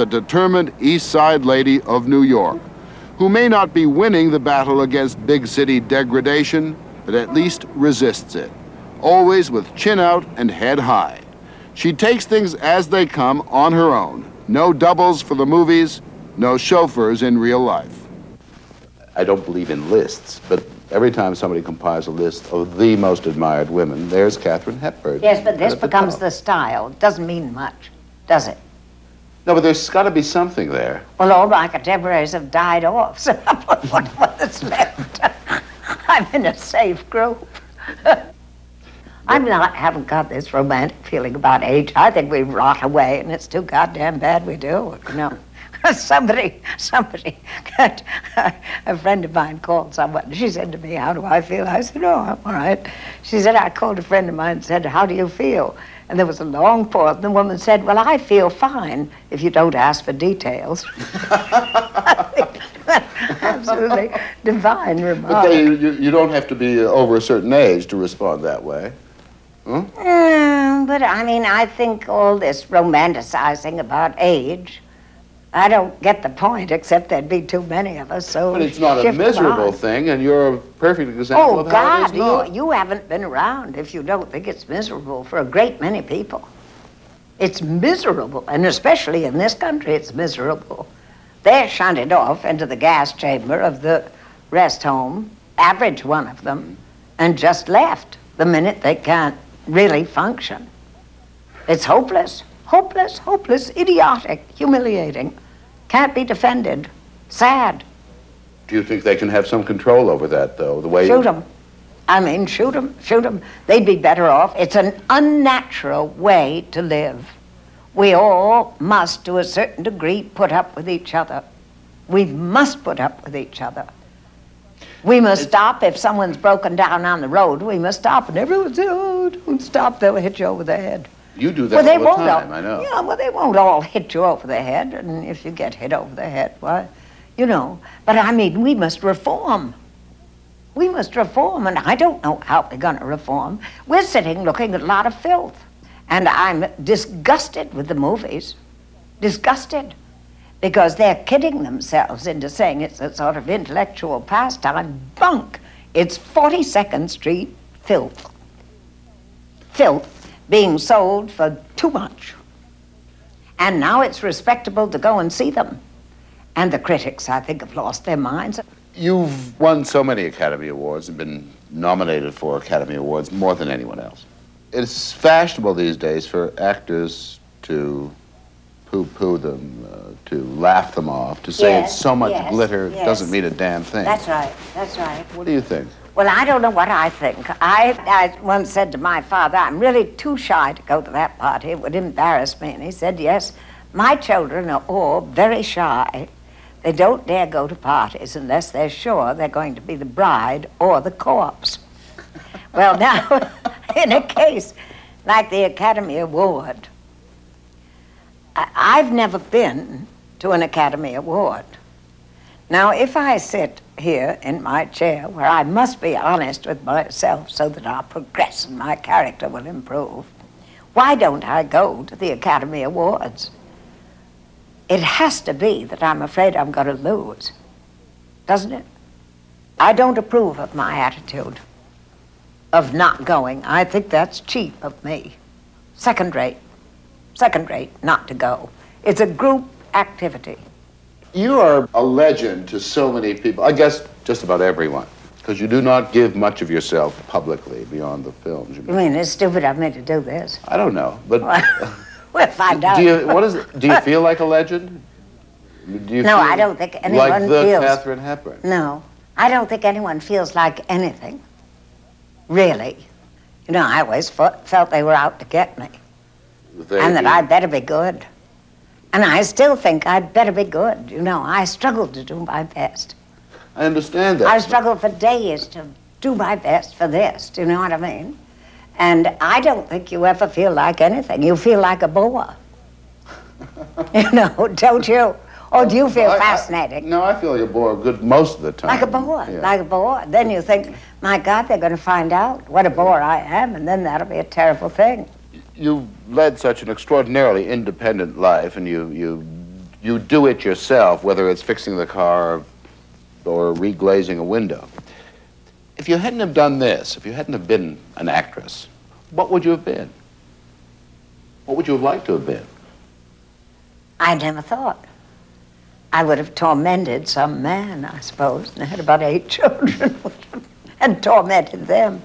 the determined East Side lady of New York, who may not be winning the battle against big city degradation, but at least resists it, always with chin out and head high. She takes things as they come on her own. No doubles for the movies, no chauffeurs in real life. I don't believe in lists, but every time somebody compiles a list of the most admired women, there's Katharine Hepburn. Yes, but this at the becomes the style. Doesn't mean much, does it? No, but there's got to be something there. Well, all my contemporaries have died off, so what, what, is left? I'm in a safe group. I'm not, haven't got this romantic feeling about age. I think we rot away, and it's too goddamn bad we do you know. somebody, somebody, a friend of mine called someone. She said to me, How do I feel? I said, Oh, I'm all right. She said, I called a friend of mine and said, How do you feel? And there was a long pause, and the woman said, Well, I feel fine if you don't ask for details. Absolutely divine remark. But they, you, you don't have to be over a certain age to respond that way. Hmm? Mm, but I mean, I think all this romanticizing about age, I don't get the point, except there'd be too many of us, so. But it's not a miserable on. thing, and you're a perfect example Oh, of how it God, you, you haven't been around if you don't think it's miserable for a great many people. It's miserable, and especially in this country, it's miserable. They're shunted off into the gas chamber of the rest home, average one of them, and just left the minute they can't really function. It's hopeless, hopeless, hopeless, idiotic, humiliating. Can't be defended. Sad. Do you think they can have some control over that, though? The way Shoot them. I mean, shoot them, shoot them. They'd be better off. It's an unnatural way to live. We all must, to a certain degree, put up with each other. We must put up with each other. We must stop if someone's broken down on the road. We must stop, and everyone says, "Oh, don't stop! They'll hit you over the head." You do that well, they all the won't time, all, I know. Yeah, well, they won't all hit you over the head, and if you get hit over the head, why, you know. But I mean, we must reform. We must reform, and I don't know how we're going to reform. We're sitting looking at a lot of filth, and I'm disgusted with the movies. Disgusted. Because they're kidding themselves into saying it's a sort of intellectual pastime. Bunk. It's 42nd Street filth. Filth being sold for too much. And now it's respectable to go and see them. And the critics, I think, have lost their minds. You've won so many Academy Awards and been nominated for Academy Awards more than anyone else. It's fashionable these days for actors to poo-poo them, uh, to laugh them off, to say Yes, it's so much yes, glitter yes. doesn't mean a damn thing. That's right, that's right. What do you think? Well, I don't know what I think. I, I once said to my father, I'm really too shy to go to that party. It would embarrass me. And he said, Yes, my children are all very shy. They don't dare go to parties unless they're sure they're going to be the bride or the corpse. well, now, in a case like the Academy Award, I- I've never been to an Academy Award. Now, if I sit here in my chair, where I must be honest with myself so that I'll progress and my character will improve, why don't I go to the Academy Awards? It has to be that I'm afraid I'm going to lose, doesn't it? I don't approve of my attitude of not going. I think that's cheap of me. Second rate. Second rate not to go. It's a group activity. You are a legend to so many people, I guess just about everyone, because you do not give much of yourself publicly beyond the films. you You mean it's stupid of me to do this? I don't know, but We'll find out. do you what is it, do you feel like a legend? Do you No, feel I don't think anyone like the feels- Katharine Hepburn. No, I don't think anyone feels like anything. Really. You know, I always felt, they were out to get me They and that do. I better be good. And I still think I'd better be good. You know, I struggled to do my best. I understand that. I struggled for days to do my best for this. Do you know what I mean? And I don't think you ever feel like anything. You feel like a bore. you know, don't you? Or do you feel I- I- fascinating? no, I feel you're bored good most of the time. Like a bore, Yeah. like a bore. Then you think, my God, they're going to find out what a bore I am, and then that'll be a terrible thing. You've led such an extraordinarily independent life, and you, you you do it yourself, whether it's fixing the car or reglazing a window. If you hadn't have done this, if you hadn't have been an actress, what would you have been? What would you have liked to have been? I never thought. I would have tormented some man, I suppose, and had about eight children and tormented them.